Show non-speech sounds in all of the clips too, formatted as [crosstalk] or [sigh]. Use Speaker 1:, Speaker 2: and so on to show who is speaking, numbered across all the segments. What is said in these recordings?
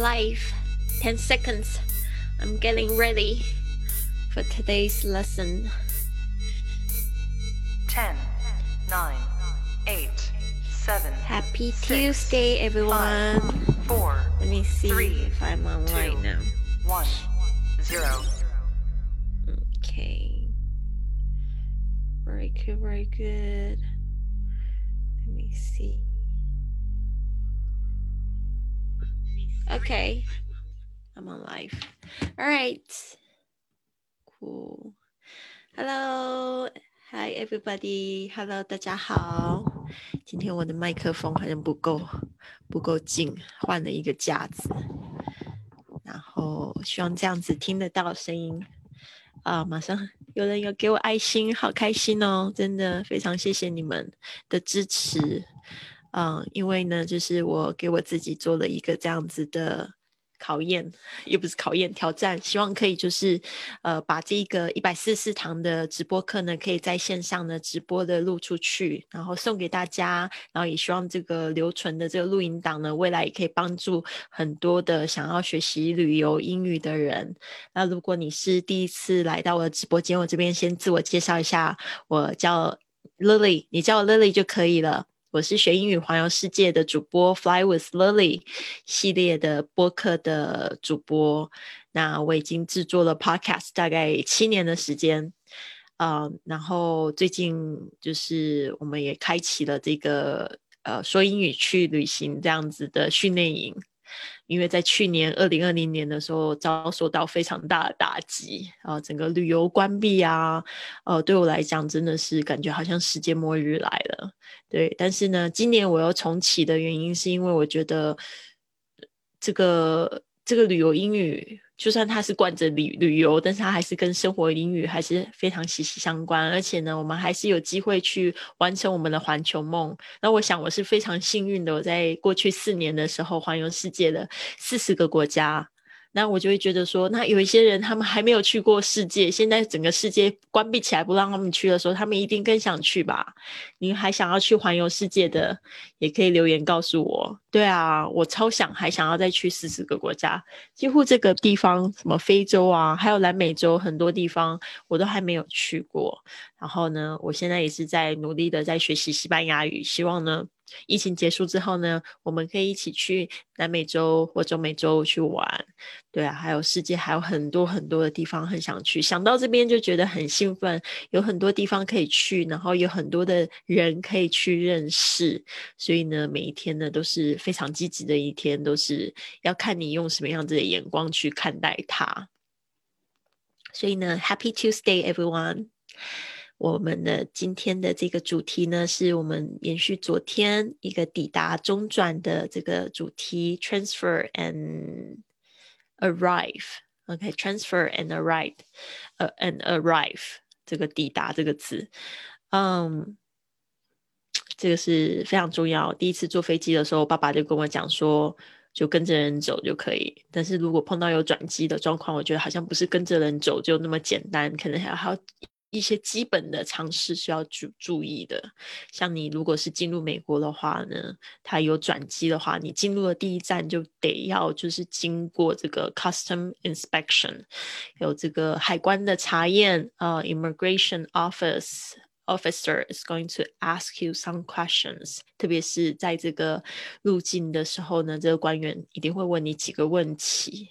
Speaker 1: live. 10 seconds. I'm getting ready for today's lesson.
Speaker 2: 10, 9, 8, 7.
Speaker 1: Happy
Speaker 2: six,
Speaker 1: Tuesday, everyone.
Speaker 2: five, 4,
Speaker 1: Let me see
Speaker 2: three,
Speaker 1: if I'm on right
Speaker 2: two.
Speaker 1: now.
Speaker 2: 1, 0.
Speaker 1: Okay. Very good, very good. Let me see. Okay. I'm on live. All right. Cool. Hello. Hi everybody. Hello，大家好。今天我的麦克风好像不够不够近，换了一个架子。然后希望这样子听得到声音。啊，马上有人有给我爱心，好开心哦！真的非常谢谢你们的支持。嗯，因为呢，就是我给我自己做了一个这样子的考验，也不是考验，挑战，希望可以就是呃，把这个一百四十四堂的直播课呢，可以在线上呢直播的录出去，然后送给大家，然后也希望这个留存的这个录音档呢，未来也可以帮助很多的想要学习旅游英语的人。那如果你是第一次来到我的直播间，我这边先自我介绍一下，我叫 Lily，你叫我 Lily 就可以了。我是学英语环游世界的主播，Fly with Lily 系列的播客的主播。那我已经制作了 Podcast 大概七年的时间，呃，然后最近就是我们也开启了这个呃说英语去旅行这样子的训练营。因为在去年二零二零年的时候，遭受到非常大的打击啊，整个旅游关闭啊，呃，对我来讲真的是感觉好像世界末日来了。对，但是呢，今年我要重启的原因是因为我觉得这个这个旅游英语。就算它是惯着旅旅游，但是它还是跟生活英语还是非常息息相关。而且呢，我们还是有机会去完成我们的环球梦。那我想我是非常幸运的，我在过去四年的时候环游世界的四十个国家。那我就会觉得说，那有一些人他们还没有去过世界，现在整个世界关闭起来不让他们去的时候，他们一定更想去吧？你还想要去环游世界的，也可以留言告诉我。对啊，我超想，还想要再去四十个国家，几乎这个地方，什么非洲啊，还有南美洲很多地方，我都还没有去过。然后呢，我现在也是在努力的在学习西班牙语，希望呢。疫情结束之后呢，我们可以一起去南美洲或中美洲去玩，对啊，还有世界还有很多很多的地方很想去，想到这边就觉得很兴奋，有很多地方可以去，然后有很多的人可以去认识，所以呢，每一天呢都是非常积极的一天，都是要看你用什么样子的眼光去看待它。所以呢，Happy Tuesday, everyone！我们的今天的这个主题呢，是我们延续昨天一个抵达中转的这个主题，transfer and arrive。OK，transfer and arrive，呃，and arrive 这个抵达这个词，嗯，这个是非常重要。第一次坐飞机的时候，爸爸就跟我讲说，就跟着人走就可以。但是如果碰到有转机的状况，我觉得好像不是跟着人走就那么简单，可能还要。一些基本的常识需要注注意的，像你如果是进入美国的话呢，它有转机的话，你进入了第一站就得要就是经过这个 custom inspection，有这个海关的查验啊，immigration office officer is going to ask you some questions，特别是在这个入境的时候呢，这个官员一定会问你几个问题。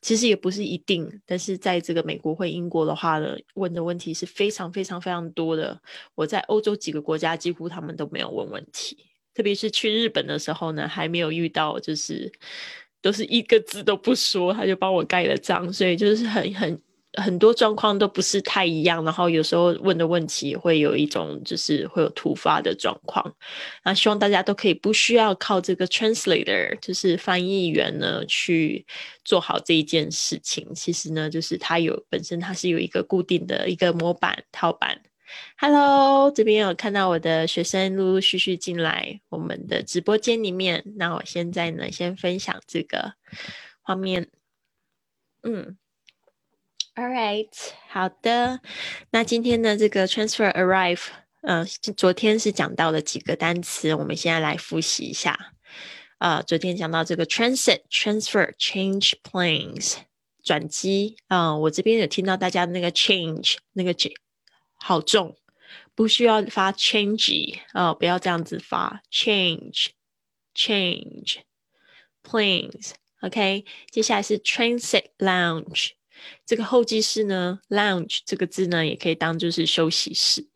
Speaker 1: 其实也不是一定，但是在这个美国或英国的话呢，问的问题是非常非常非常多的。我在欧洲几个国家，几乎他们都没有问问题，特别是去日本的时候呢，还没有遇到，就是都是一个字都不说，他就帮我盖了章，所以就是很很。很多状况都不是太一样，然后有时候问的问题会有一种就是会有突发的状况，那希望大家都可以不需要靠这个 translator，就是翻译员呢去做好这一件事情。其实呢，就是它有本身它是有一个固定的一个模板套板。Hello，这边有看到我的学生陆陆续续进来我们的直播间里面，那我现在呢先分享这个画面，嗯。All right，好的。那今天呢，这个 transfer arrive，嗯，昨天是讲到了几个单词，我们现在来复习一下。啊、昨天讲到这个 transit、transfer、change planes 转机啊、我这边有听到大家那个 change 那个 ch 好重，不需要发 change 啊、不要这样子发 change change planes。OK，接下来是 transit lounge。这个候机室呢，lounge 这个字呢，也可以当就是休息室。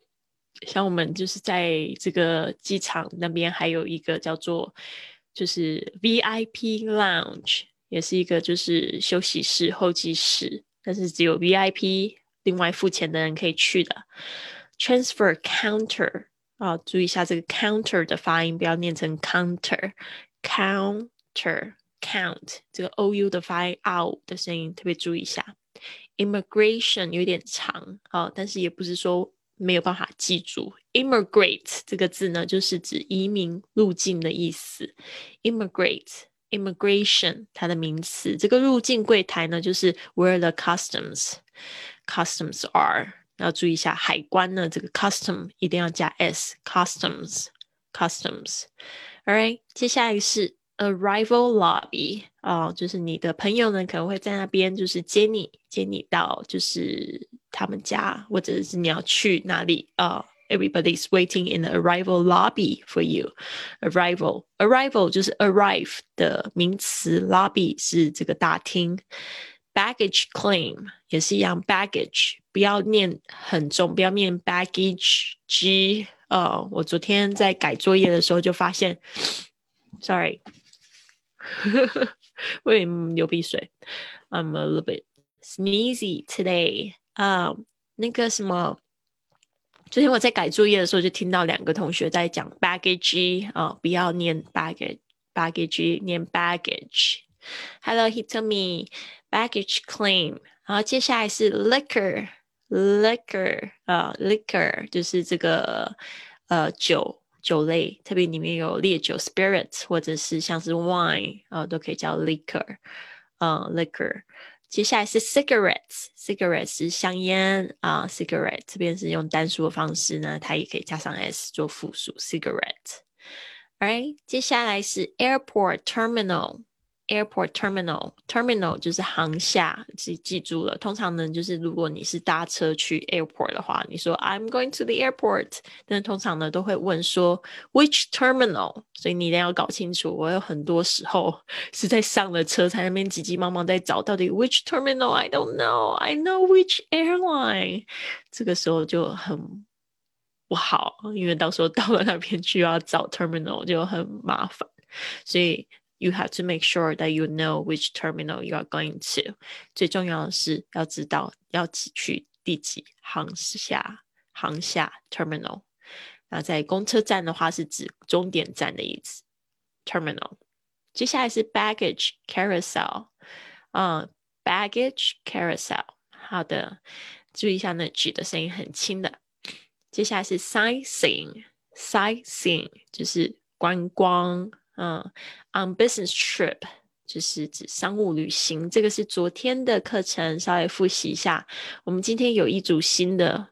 Speaker 1: 像我们就是在这个机场那边还有一个叫做就是 VIP lounge，也是一个就是休息室、候机室，但是只有 VIP 另外付钱的人可以去的。Transfer counter 啊，注意一下这个 counter 的发音，不要念成 counter，counter count 这个 o u 的发音 out 的声音特别注意一下。Immigration 有点长啊，但是也不是说没有办法记住。Immigrate 这个字呢，就是指移民入境的意思。Immigrate。Immigration 它的名词，这个入境柜台呢，就是 where the customs customs are。要注意一下海关呢，这个 custom 一定要加 s customs customs。All right，接下来是 arrival lobby 啊、就是你的朋友呢可能会在那边就是接你，接你到就是他们家，或者是你要去哪里啊、Everybody's waiting in the arrival lobby for you. Arrival, arrival 就是 arrive 的名词，lobby 是这个大厅。Baggage claim 也是一样，baggage 不要念很重，不要念 baggage g。呃，我昨天在改作业的时候就发现，sorry， [laughs] [laughs] 我有点流鼻水，I'm a little bit sneezy today。啊、那个什么。昨天我在改作业的时候，就听到两个同学在讲 baggage 啊、不要念 baggage baggage，念 baggage。Hello, Hitomi, baggage claim。然后接下来是 liquor liquor 啊、liquor 就是这个呃酒 酒类，特别里面有烈酒 spirits 或者是像是 wine 啊、都可以叫 liquor 啊、liquor。接下来是 cigarettes，cigarettes 是香烟啊、cigarette 这边是用单数的方式呢，它也可以加上 s 做复数 cigarette。Alright，接下来是 airport terminal。Airport terminal terminal 就是航厦，记记住了。通常呢，就是如果你是搭车去 airport 的话，你说 I'm going to the airport，但通常呢都会问说 which terminal，所以你一定要搞清楚。我有很多时候是在上了车才那边急急忙忙在找到底 which terminal I don't know I know which airline，这个时候就很不好，因为到时候到了那边去要找 terminal 就很麻烦，所以 you have to make sure that you know which terminal you are going to。最重要的是要知道要几去第几航厦航厦 terminal。那在公车站的话是指终点站的意思 terminal。接下来是 baggage carousel，啊、baggage carousel。好的，注意一下那 G 的声音很轻的。接下来是 sightseeing，sightseeing 就是观光， 嗯，on business trip 就是指商务旅行。这个是昨天的课程，稍微复习一下。我们今天有一组新的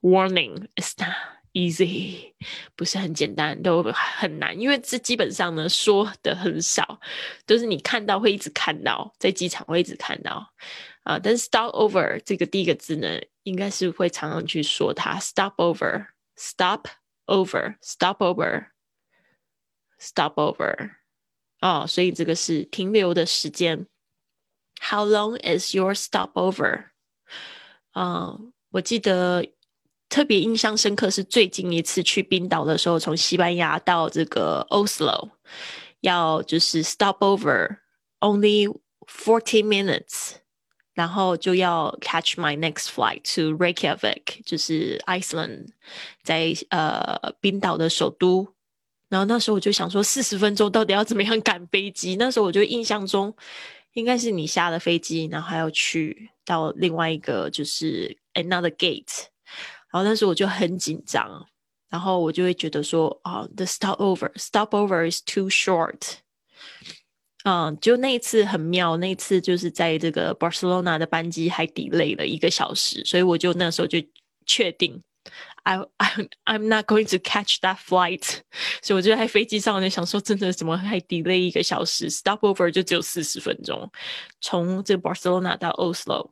Speaker 1: warning is not easy，[laughs] 不是很简单，都很难，因为这基本上呢说的很少，都是你看到会一直看到，在机场会一直看到。啊，但是 stop over 这个第一个字呢，应该是会常常去说它 stopover，stopover，stopover over，哦，所以这个是停留的时间。How long is your stopover？啊，我记得特别印象深刻是最近一次去冰岛的时候，从西班牙到这个 Oslo，要就是 stop over only fourteen minutes。然后就要 catch my next flight to Reykjavik，就是 Iceland，在呃冰岛的首都。 然后那时候我就想说，四十分钟到底要怎么样赶飞机？那时候我就印象中，应该是你下了飞机，然后还要去到另外一个就是 another gate。然后那时候我就很紧张，然后我就会觉得说，啊，the stopover，stopover is too short。嗯，就那一次很妙，那一次就是在这个 Barcelona 的班机还 delay 了一个小时，所以我就那时候就确定 I I I'm not going to catch that flight，所以我就在飞机上我就想说，真的怎么还 delay 一个小时？Stopover 就只有四十分钟，从这 Barcelona 到 Oslo，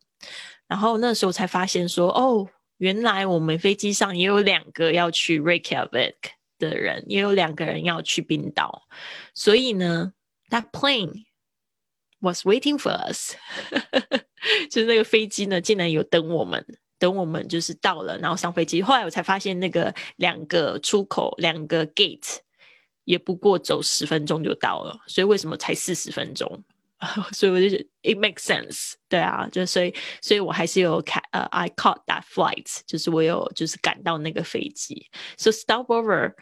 Speaker 1: 然后那时候才发现说，哦，原来我们飞机上也有两个要去 Reykjavik 的人，也有两个人要去冰岛，所以呢，that plane was waiting for us，就是那个飞机呢，竟然有等我们。等我们就是到了，然后上飞机。后来我才发现，那个两个出口、两个 gate 也不过走十分钟就到了。所以为什么才四十分钟？[laughs] 所以我就觉得 it makes sense。对啊，就所以，所以我还是有看呃、，I caught that flight，就是我有就是赶到那个飞机。So stopover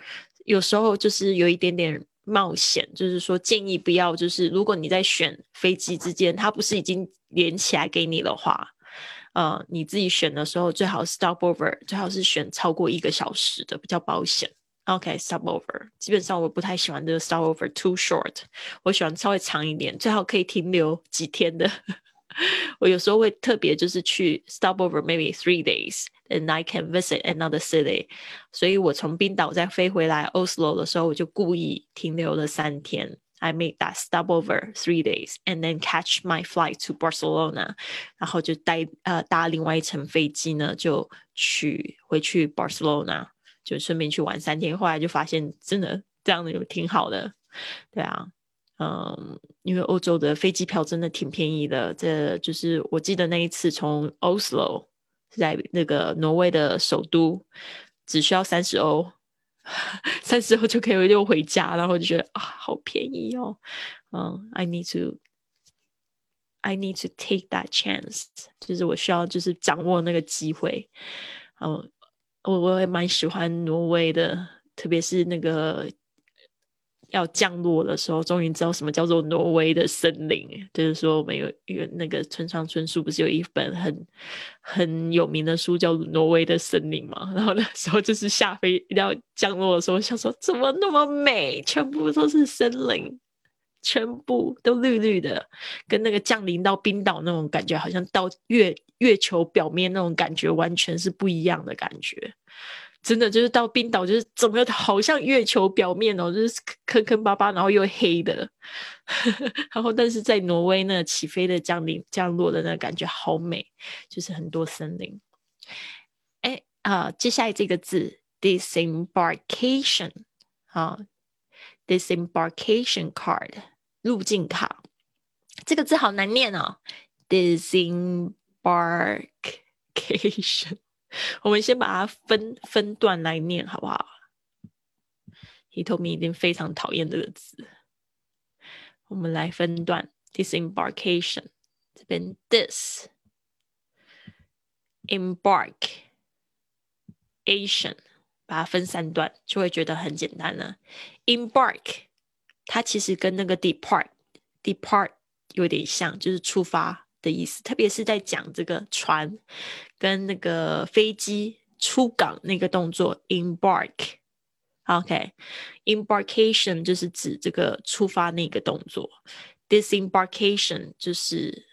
Speaker 1: 有时候就是有一点点冒险，就是说建议不要，就是如果你在选飞机之间，它不是已经连起来给你的话。呃，你自己选的时候最好 stopover，最好是选超过一个小时的，比较保险。OK，stopover，基本上我不太喜欢这个 stopover too short，我喜欢稍微长一点，最好可以停留几天的。[laughs] 我有时候会特别就是去 stopover maybe three days，and I can visit another city。所以我从冰岛再飞回来 Oslo 的时候，我就故意停留了三天。I made that stopover three days and then catch my flight to Barcelona，然后就带呃搭另外一程飞机呢，就去回去 Barcelona，就顺便去玩三天。后来就发现真的这样的有挺好的，对啊，嗯，因为欧洲的飞机票真的挺便宜的。这就是我记得那一次从 Oslo 在那个挪威的首都，只需要三十欧。[laughs] 三十后就可以又回家，然后就觉得啊，好便宜哦。嗯，I need to，I need to take that chance，就是我需要就是掌握那个机会。嗯，我我也蛮喜欢挪威的，特别是那个。要降落的時候，終於知道什麼叫做挪威的森林。就是說，我們有有那個村上春树，不是有一本很很有名的書叫《挪威的森林》嘛？[laughs] 然後那時候就是下飛要降落的時候，想說怎麼那麼美，全部都是森林，全部都綠綠的，跟那個降臨到冰島那種感覺，好像到月月球表面那種感覺，完全是不一樣的感覺。真的就是到冰島，就是整个好像月球表面哦，就是坑坑巴巴，然後又黑的，[laughs] 然後但是在挪威那起飛的降臨降落的那感覺好美，就是很多森林。哎啊，接下來這個字 disembarkation 啊，disembarkation card 入境卡，這個字好難念哦，disembarkation。[laughs] 我們先把它分分段來念，好不好？Hitomi 一定非常討厭這個字。我們來分段，disembarkation 這邊 dis embark ation，把它分三段，就會覺得很簡單了。embark 它其實跟那個 depart depart 有點像，就是出發。的意思，特别是在讲这个船跟那个飞机出港那个动作，embark，OK，embarkation、就是指这个出发那个动作，disembarkation 就是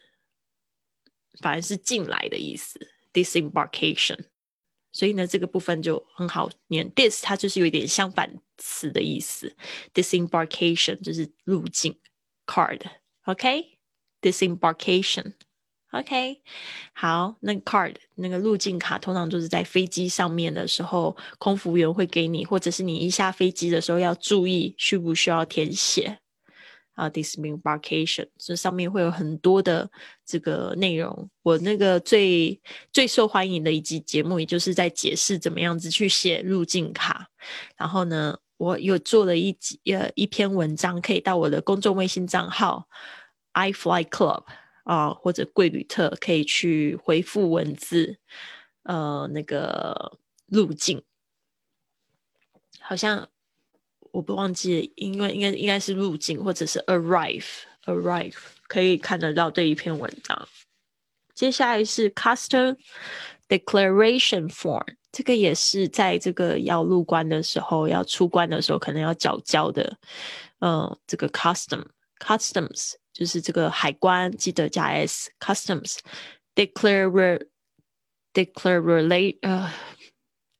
Speaker 1: 反而是进来的意思，disembarkation。所以呢，这个部分就很好念，dis 它就是有一点相反词的意思，disembarkation 就是入境 card，OK disembarkation，OK，好，那個 card 那个入境卡通常就是在飞机上面的时候，空服员会给你，或者是你一下飞机的时候要注意需不需要填写啊。Disembarkation 这上面会有很多的这个内容。我那个最最受欢迎的一集节目，也就是在解释怎么样子去写入境卡。然后呢，我有做了一集呃一篇文章，可以到我的公众微信账号。iFly Club 啊，或者贵旅特可以去回复文字，呃，那个路径，好像我不忘记，因为应该应该是路径，或者是 arrive arrive 可以看得到这一篇文章。接下来是 Custom Declaration Form，这个也是在这个要入关的时候，要出关的时候可能要缴交的，嗯、呃，這個 Custom Customs。就是这个海关，记得加 s customs declare declare 呃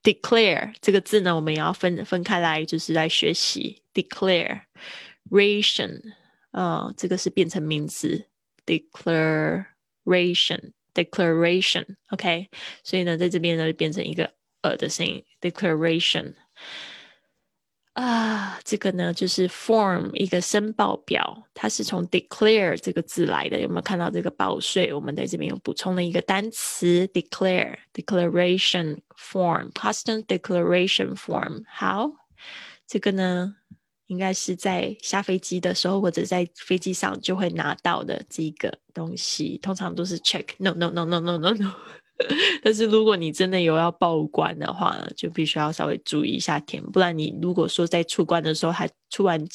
Speaker 1: declare 这个字呢，我们也要分分开来，就是来学习 declaration，呃，这个是变成名词 declaration，declaration，OK，所以呢，在这边呢就变成一个呃的声音 declaration。啊，这个呢就是 form 一个申报表，它是从 declare 这个字来的。有没有看到这个报税？我们在这边有补充了一个单词 declare declaration form custom declaration form。好，这个呢应该是在下飞机的时候或者在飞机上就会拿到的这个东西，通常都是 check no no no no no no no。[laughs] 但是如果你真的有要报关的话，就必须要稍微注意一下填，不然你如果说在出关的时候还突然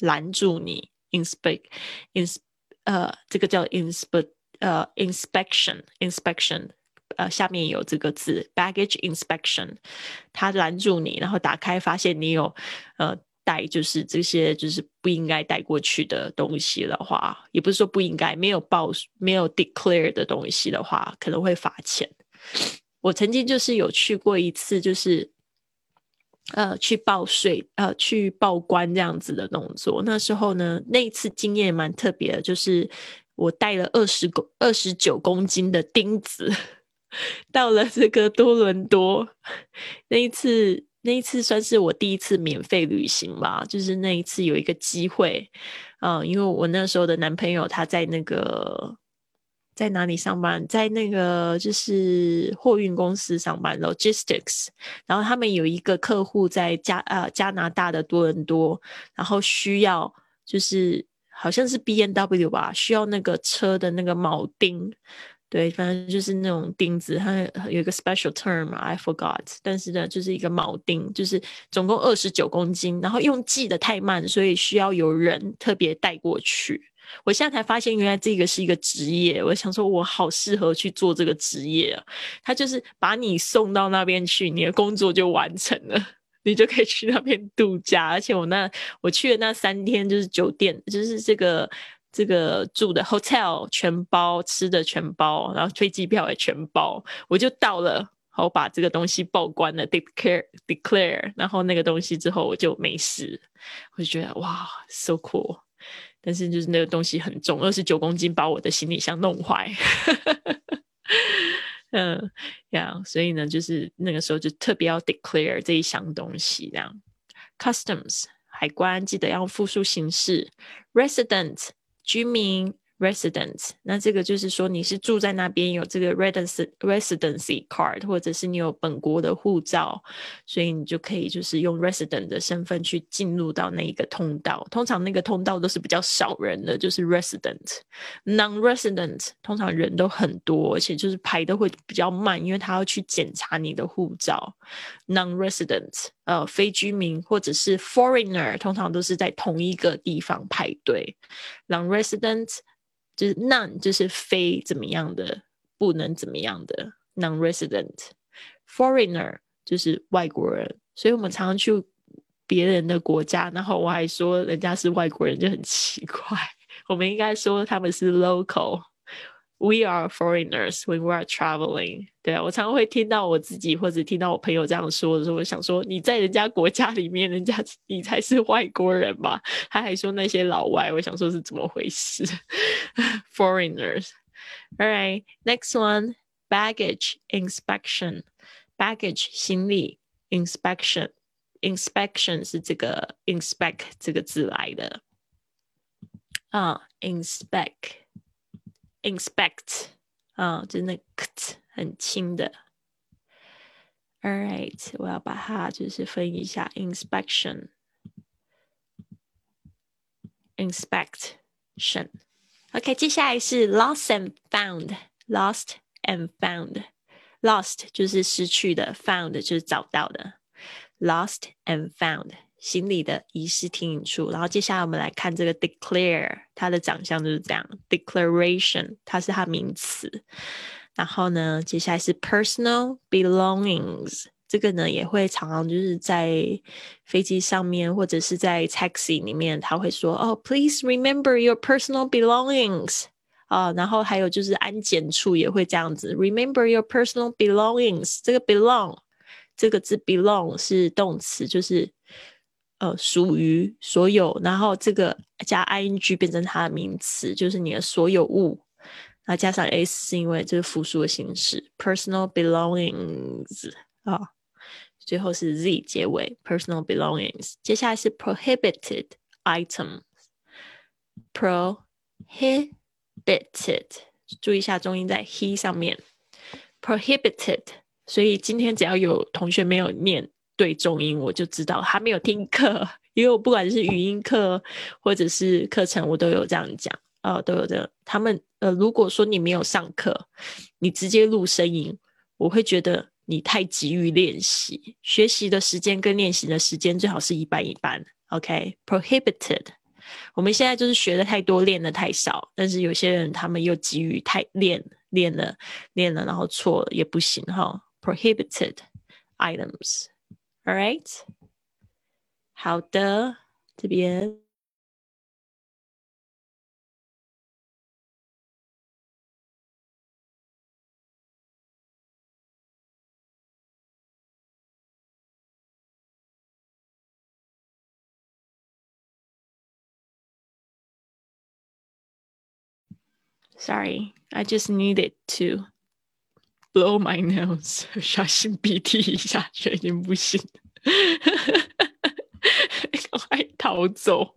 Speaker 1: 拦住你，inspect，ins，呃，这个叫 inspect，呃，inspection，inspection，呃，下面有这个字，baggage inspection，他拦住你，然后打开发现你有，呃。带就是这些就是不应该带过去的东西的话，也不是说不应该，没有报没有 declare 的东西的话，可能会罚钱。我曾经就是有去过一次，就是呃去报税呃去报关这样子的动作。那时候呢，那一次经验蛮特别的，就是我带了二十公二十九公斤的钉子 [laughs] 到了这个多伦多那一次。那一次算是我第一次免费旅行吧，就是那一次有一个机会，嗯，因为我那时候的男朋友他在那个在哪里上班，在那个就是货运公司上班，logistics，然后他们有一个客户在加呃加拿大的多伦多，然后需要就是好像是 B N W 吧，需要那个车的那个铆钉。对，反正就是那种钉子，它有一个 special term，I forgot。但是呢，就是一个铆钉，就是总共二十九公斤，然后用记的太慢，所以需要有人特别带过去。我现在才发现，原来这个是一个职业。我想说，我好适合去做这个职业啊！他就是把你送到那边去，你的工作就完成了，[laughs] 你就可以去那边度假。而且我那我去的那三天，就是酒店，就是这个。这个住的 hotel 全包，吃的全包，然后飞机票也全包，我就到了，我把这个东西报关了，declare declare，然后那个东西之后我就没事，我就觉得哇，so cool，但是就是那个东西很重，二十九公斤，把我的行李箱弄坏，[laughs] 嗯，呀，所以呢，就是那个时候就特别要 declare 这一箱东西，这样，customs 海关记得要复数形式，resident。居民 resident，那这个就是说你是住在那边有这个 residency residency card，或者是你有本国的护照，所以你就可以就是用 resident 的身份去进入到那一个通道。通常那个通道都是比较少人的，就是 resident。non-resident 通常人都很多，而且就是排的会比较慢，因为他要去检查你的护照。non-resident 呃非居民或者是 foreigner 通常都是在同一个地方排队。non-resident 就是 non 就是非怎么样的，不能怎么样的 non-resident，foreigner 就是外国人，所以我们常常去别人的国家，然后我还说人家是外国人就很奇怪，我们应该说他们是 local。We are foreigners when we are traveling。对啊，我常常会听到我自己或者听到我朋友这样说的时候，我想说你在人家国家里面，人家你才是外国人吧？他还说那些老外，我想说是怎么回事？Foreigners。All [laughs] [laughs] right, next one, baggage inspection. Baggage 行李 inspection inspection 是这个 inspect 这个字来的啊，inspect。 inspect 啊，就是那个很轻的。All right，我要把它就是分一下，inspection、inspection。OK，接下来是 lost and found，lost and found，lost 就是失去的，found 就是找到的，lost and found。 行李的遗失听引处，然后接下来我们来看这个 declare，它的长相就是这样，declaration 它是它名词，然后呢，接下来是 personal belongings，这个呢也会常常就是在飞机上面或者是在 taxi 里面，他会说哦，please remember your personal belongings 啊，然后还有就是安检处也会这样子，remember your personal belongings，这个 belong。这个字 belong 是动词，就是呃属于所有，然后这个加 ing 变成它的名词，就是你的所有物。那加上 s 是因为这是复数的形式，personal belongings 啊，最后是 z 结尾，personal belongings。接下来是 prohibited items，prohibited，注意一下重音在 he 上面，prohibited。所以今天只要有同学没有念对重音，我就知道他没有听课，因为我不管是语音课或者是课程，我都有这样讲。呃，都有这样。他们呃，如果说你没有上课，你直接录声音，我会觉得你太急于练习。学习的时间跟练习的时间最好是一半一半。OK，prohibited。我们现在就是学的太多，练的太少。但是有些人他们又急于太练，练了练了，然后错了也不行哈。Prohibited items。All right。好的，这边。Sorry, I just needed to blow my nose，[laughs] 小心鼻涕一下，确定不行，[laughs] 赶快逃走，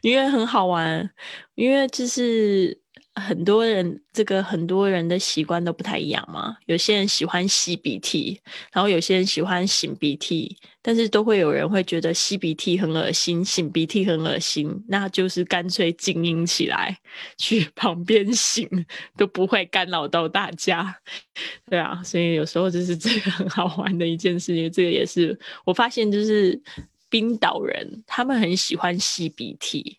Speaker 1: 因为很好玩，因为就是。很多人这个很多人的习惯都不太一样嘛，有些人喜欢吸鼻涕，然后有些人喜欢擤鼻涕，但是都会有人会觉得吸鼻涕很恶心，擤鼻涕很恶心，那就是干脆静音起来，去 [laughs] 旁边擤，都不会干扰到大家。对啊，所以有时候就是这个很好玩的一件事情，这个也是我发现，就是冰岛人他们很喜欢吸鼻涕。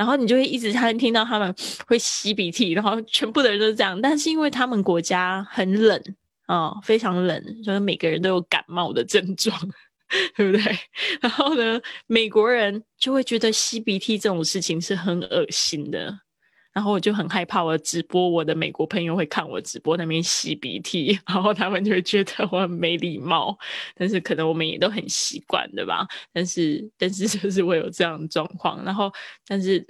Speaker 1: 然后你就会一直他听到他们会吸鼻涕，然后全部的人都这样。但是因为他们国家很冷啊，非常冷，所以每个人都有感冒的症状，[laughs] 对不对？然后呢，美国人就会觉得吸鼻涕这种事情是很恶心的。然后我就很害怕，我直播我的美国朋友会看我直播那边吸鼻涕，[laughs] 然后他们就会觉得我很没礼貌。但是可能我们也都很习惯，对吧？但是但是就是我有这样的状况，然后但是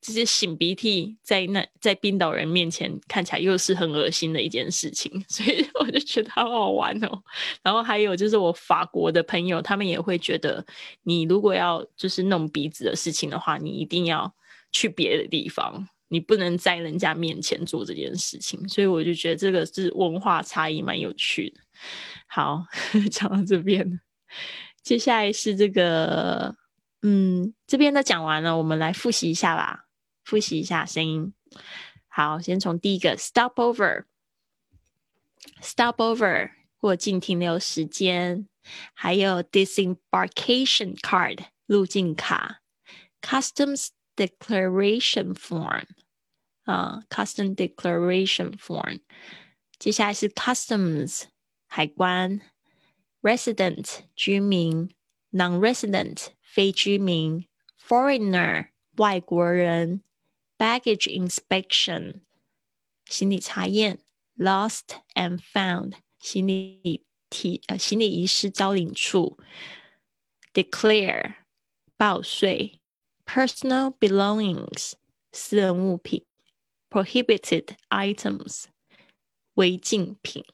Speaker 1: 这些擤鼻涕在那在冰岛人面前看起来又是很恶心的一件事情，[laughs] 所以我就觉得好好玩哦。然后还有就是我法国的朋友，他们也会觉得你如果要就是弄鼻子的事情的话，你一定要。去别的地方，你不能在人家面前做这件事情，所以我就觉得这个是文化差异，蛮有趣的。好，[laughs] 讲到这边，接下来是这个，嗯，这边都讲完了，我们来复习一下吧，复习一下声音。好，先从第一个 stop over，stop over 过境停留时间，还有 disembarkation card 入境卡，customs。declaration form 啊，custom declaration form。接下来是 customs 海关，resident 居民，non-resident 非居民，foreigner 外国人，baggage inspection 行李查验，lost and found 行李提呃行李遗失招领处，declare 报税。 Personal belongings 私人物品，prohibited items 违禁品。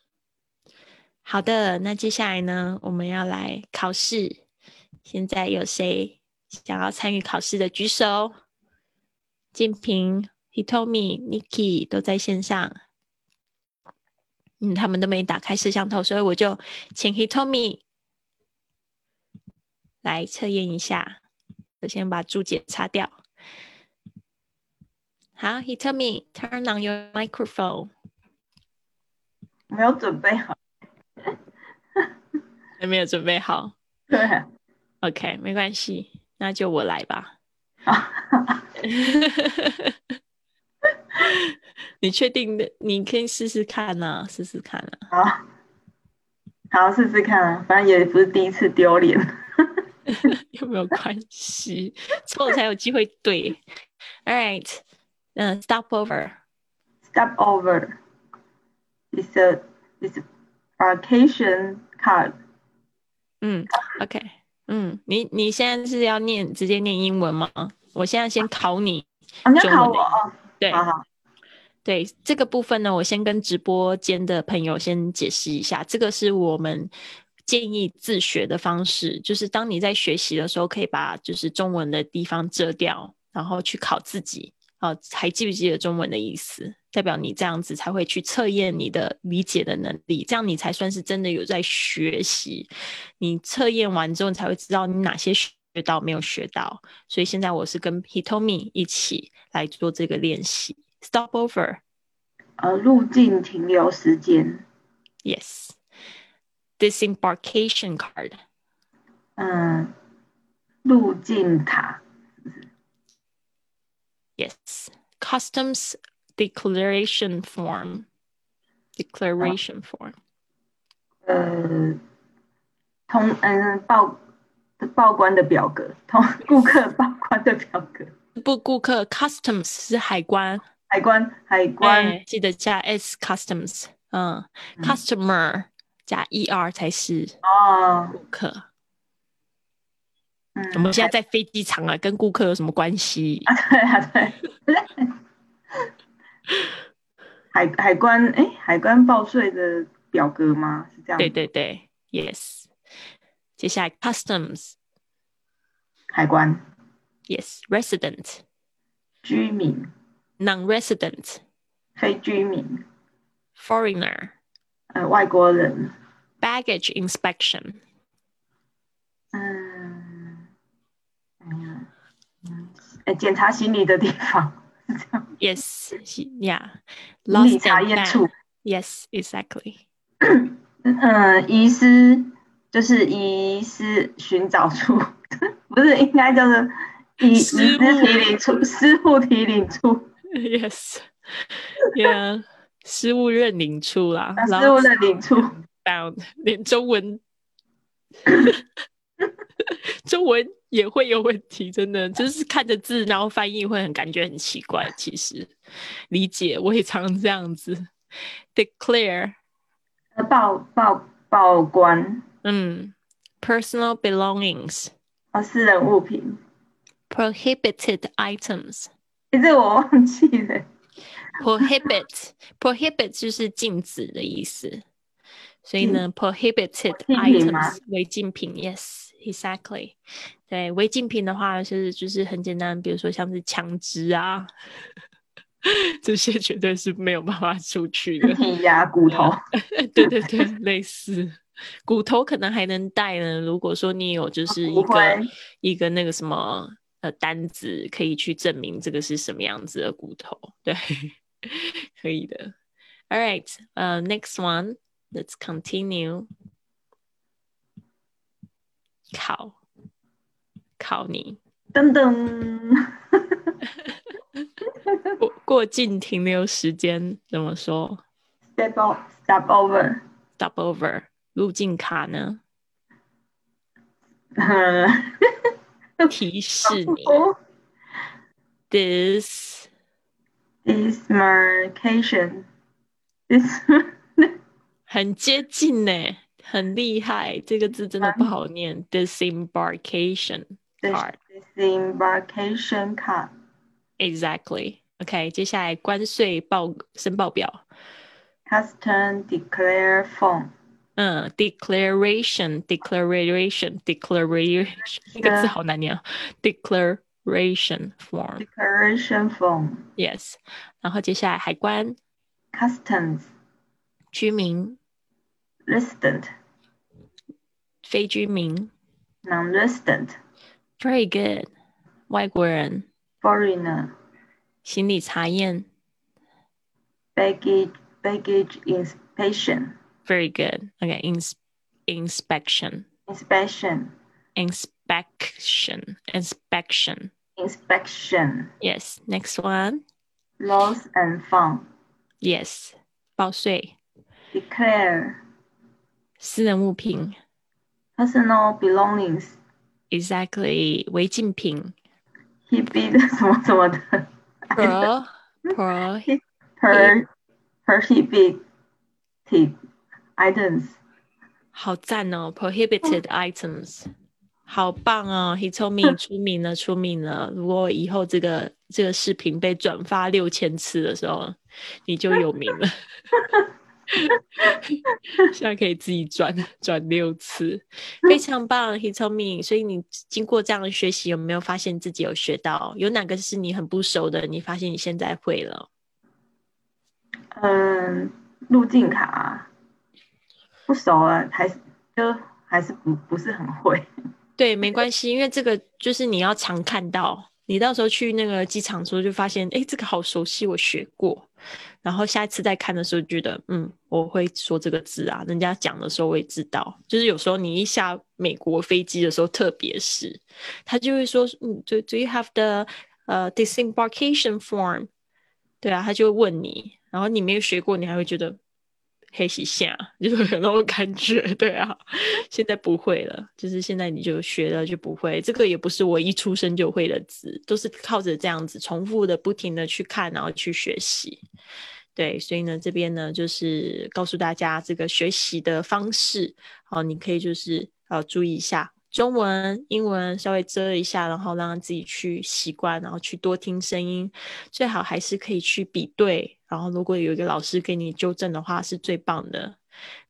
Speaker 1: 好的，那接下来呢，我们要来考试。现在有谁想要参与考试的举手？建平、Hitomi、Niki 都在线上。嗯，他们都没打开摄像头，所以我就请 Hitomi 来测验一下。我先把注解擦掉。好，He told me turn on your microphone。
Speaker 3: 没有准备好，
Speaker 1: 还没有准备好。[laughs]
Speaker 3: 对
Speaker 1: ，OK，没关系，那就我来吧。[laughs] 你确定的？你可以试试看呐，试试看啊。
Speaker 3: 好，好，试试看啊，反正也不是第一次丢脸。[laughs]
Speaker 1: 有没有关系？错才有机会对。All right，嗯，stop over。
Speaker 3: Stop over is a is Disembarkation card，
Speaker 1: 嗯，OK，嗯，你你现在是要念直接念英文吗？我现在先考你。
Speaker 3: 哦，你要考我哦，
Speaker 1: 对
Speaker 3: 好好，
Speaker 1: 对这个部分呢，我先跟直播间的朋友先解释一下，这个是我们建议自学的方式，就是当你在学习的时候，可以把就是中文的地方遮掉，然后去考自己。啊，还记不记得中文的意思？代表你这样子才会去测验你的理解的能力，这样你才算是真的有在学习。你测验完之后，你才会知道你哪些学到没有学到。所以现在我是跟 Hitomi 一起来做这个练习。Stop over,
Speaker 3: 呃，入境停留时间
Speaker 1: ，yes. Disembarkation card,
Speaker 3: 嗯，入境卡，
Speaker 1: yes. Customs declaration form, declaration form.
Speaker 3: 呃，通嗯报报关的表格，通顾客报关的表格，
Speaker 1: 不，顾客 customs 是海关，
Speaker 3: 海关海关
Speaker 1: 哎，记得加 s customs，嗯
Speaker 3: 嗯，
Speaker 1: customer 加 er 才是
Speaker 3: 哦，
Speaker 1: 顾客。
Speaker 3: 嗯，
Speaker 1: 我们现在在飞机场啊，跟顾客有什么关系？
Speaker 3: 啊，对啊，对，[laughs] 海海关哎，海关报税的表格吗？是这样？
Speaker 1: 对，对对，yes。接下来 customs，
Speaker 3: 海关，yes，resident，居民、
Speaker 1: non-resident，foreigner，
Speaker 3: 非居民、
Speaker 1: baggage
Speaker 3: 呃外国人
Speaker 1: ？Baggage，inspection，
Speaker 3: 嗯，哎呀，嗯，哎，检查行李的地方。[laughs] 是这样
Speaker 1: ，yes，yeah，lost
Speaker 3: 行李查验处。
Speaker 1: found，yes，exactly，
Speaker 3: 嗯，遗失就是遗失寻找处，[laughs] 不是应该叫做遗遗
Speaker 1: 失
Speaker 3: 提领处，失物提领处，[laughs]
Speaker 1: yes，yeah，失物认领处啦
Speaker 3: 啊，失物
Speaker 1: lost
Speaker 3: 认领处
Speaker 1: ，found，[laughs] 连中文 [laughs] 中文也会有问题，真的就是看着字，然后翻译会很感觉很奇怪。其实理解我也常这样子。Declare，
Speaker 3: 呃报报报关
Speaker 1: 嗯，personal belongings,
Speaker 3: 啊，私人物品
Speaker 1: ，prohibited items。
Speaker 3: 哎，这我忘记了，
Speaker 1: prohibit [laughs] prohibit 就是禁止的意思，所以呢，prohibited [laughs] items 违禁品，yes exactly。对，违禁品的话是就是很简单，比如说像是枪支啊，[laughs] 这些绝对是没有办法出去的
Speaker 3: 肢。体呀、骨头，
Speaker 1: 对对对，类似骨头可能还能带呢。如果说你有就是一个一个那个什么呃单子，可以去证明这个是什么样子的骨头，对，可以的。All right, uh, next one, let's continue. 考考你
Speaker 3: 噔噔，
Speaker 1: 过过境停留时间怎么说
Speaker 3: step o step over,
Speaker 1: step over 入境卡呢？
Speaker 3: 嗯，
Speaker 1: 提示你
Speaker 3: 哦
Speaker 1: this
Speaker 3: dismarcation dis [laughs]
Speaker 1: 很接近呢，很厉害。这个字真的不好念，disembarkation card
Speaker 3: disembarkation card
Speaker 1: exactly。OK，接下来关税报申报表，
Speaker 3: custom declare form
Speaker 1: 嗯，declaration declaration declaration 那个字好难念啊 ，declaration form
Speaker 3: declaration form
Speaker 1: yes。然后接下来海关、
Speaker 3: customs
Speaker 1: 居民、
Speaker 3: resident
Speaker 1: 非居民
Speaker 3: non-resident
Speaker 1: ，very good。外国人
Speaker 3: foreigner
Speaker 1: 行李查验
Speaker 3: baggage baggage inspection
Speaker 1: ，very good。OK，ins inspection
Speaker 3: inspection
Speaker 1: inspection inspection
Speaker 3: inspection
Speaker 1: yes next one
Speaker 3: lost and found
Speaker 1: yes 报税
Speaker 3: declare
Speaker 1: 私人物品
Speaker 3: personal belongings
Speaker 1: exactly 违禁品
Speaker 3: prohibit [laughs] 什么什么的
Speaker 1: pro [laughs] pro
Speaker 3: per prohibited items，
Speaker 1: 好赞哦！Prohibited items， 好棒哦！He told me [laughs] 出名了，出名了。如果以后这个这个视频被转发六千次的时候，你就有名了。[laughs] 现在可以自己转转六次，非常棒。He told me，所以你经过这样的学习，有没有发现自己有学到？有哪个是你很不熟的？你发现你现在会了？
Speaker 3: 嗯，路径卡不熟了，还是就还是不不是很会。
Speaker 1: 对，没关系，因为这个就是你要常看到，你到时候去那个机场的时候就发现，哎，这个好熟悉，我学过。然后下一次再看的时候，觉得嗯，我会说这个字啊，人家讲的时候我也知道。就是有时候你一下美国飞机的时候，特别是他就会说，嗯，Do Do you have the 呃 disembarkation form？对啊，他就会问你，然后你没有学过，你还会觉得。黑洗下，[laughs] 就是有那种感觉，对啊。[laughs] 现在不会了，就是现在你就学了就不会。这个也不是我一出生就会的字，都是靠着这样子重复的、不停的去看，然后去学习。对，所以呢，这边呢就是告诉大家这个学习的方式。好，你可以就是呃注意一下中文、英文稍微遮一下，然后让自己去习惯，然后去多听声音。最好还是可以去比对。然后，如果有一个老师给你纠正的话，是最棒的。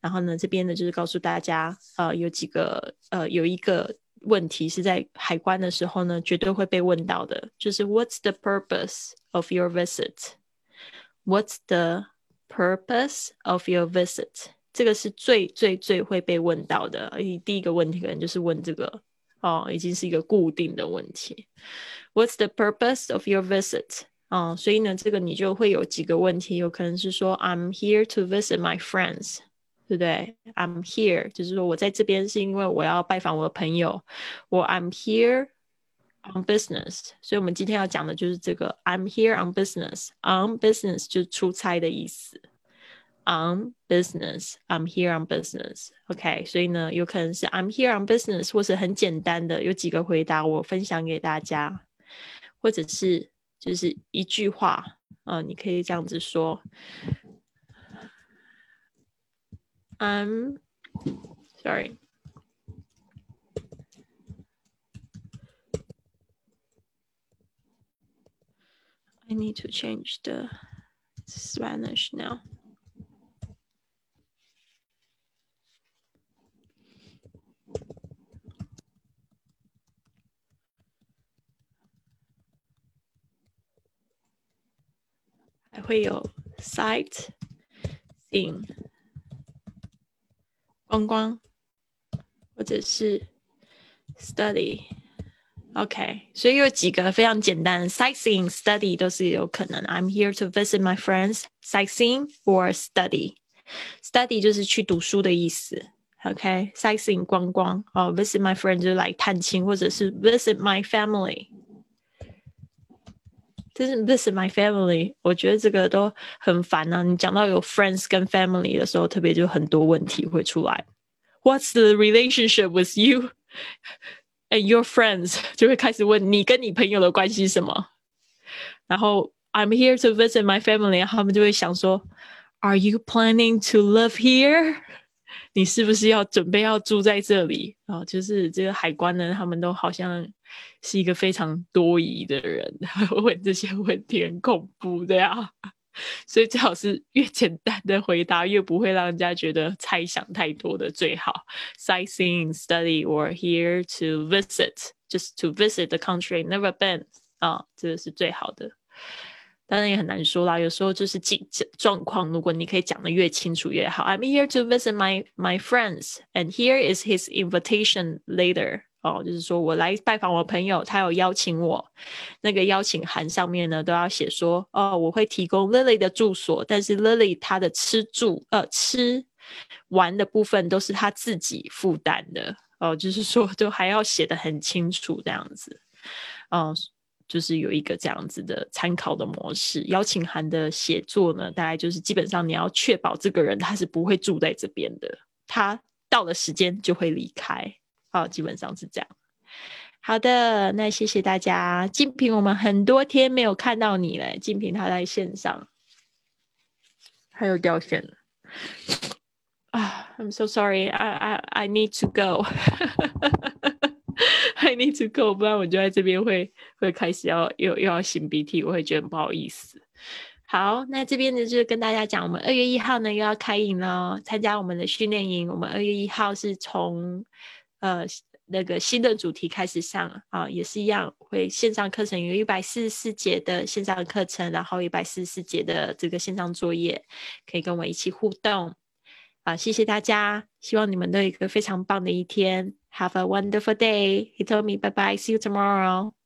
Speaker 1: 然后呢，这边呢就是告诉大家，呃，有几个，呃，有一个问题是在海关的时候呢，绝对会被问到的，就是 What's the purpose of your visit？What's the purpose of your visit？这个是最最最会被问到的。而第一个问题可能就是问这个，哦，已经是一个固定的问题。What's the purpose of your visit？哦，所以呢，这个你就会有几个问题，有可能是说 I'm here to visit my friends，对不对？I'm here 就是说我在这边是因为我要拜访我的朋友，我 I'm here on business，所以我们今天要讲的就是这个 I'm here on business，on business 就是出差的意思，on business，I'm here on business，OK，所以呢，有可能是 I'm here on business，或是很简单的有几个回答我分享给大家，或者是。就是一句话，啊，你可以这样子说：“I'm sorry, I need to change the Spanish now.” 还会有 sight seeing 观光，或者是 study。OK，所以有几个非常简单，sightseeing、study 都是有可能。I'm here to visit my friends. Sightseeing or study. Study 就是去读书的意思。OK，sightseeing 观光哦，visit my friends 就来探亲，或者是 visit my family。 就是 this is my family，我觉得这个都很烦啊。你讲到有 friends 跟 family 的时候，特别就很多问题会出来。What's the relationship with you [laughs] and your friends？就会开始问你跟你朋友的关系是什么。然后 I'm here to visit my family，他们就会想说，Are you planning to live here？你是不是要准备要住在这里啊？就是这个海关呢，他们都好像。 是一个非常多疑的人，问这些问题很恐怖的呀，所以最好是越简单的回答，越不会让人家觉得猜想太多的最好。Sightseeing, [laughs] study, or here to visit, just to visit the country, never been 啊，这个是最好的。当然也很难说啦，有时候就是状状况，如果你可以讲的越清楚越好。I'm here to visit my my friends, and here is his invitation later. 哦，就是说我来拜访我朋友，他有邀请我，那个邀请函上面呢都要写说，哦，我会提供 Lily 的住所，但是 Lily 她的吃住呃吃玩的部分都是他自己负担的，哦，就是说就还要写的很清楚这样子，嗯，就是有一个这样子的参考的模式。邀请函的写作呢，大概就是基本上你要确保这个人他是不会住在这边的，他到了时间就会离开。好，基本上是这样。好的，那谢谢大家。静平，我们很多天没有看到你了。静平他在线上，还有掉线了。啊，I'm so sorry, I I I need to go。[laughs] I need to go，不然我就在这边会会开始要又又要擤鼻涕，我会觉得很不好意思。好，那这边呢就是跟大家讲，我们二月一号呢又要开营了，参加我们的训练营。我们二月一号是从呃那个新的主题开始上啊，也是一样，会线上课程有一百四十四节的线上课程，然后一百四十四节的这个线上作业，可以跟我一起互动。啊，谢谢大家，希望你们都有一个非常棒的一天。Have a wonderful day. He told me bye bye. See you tomorrow.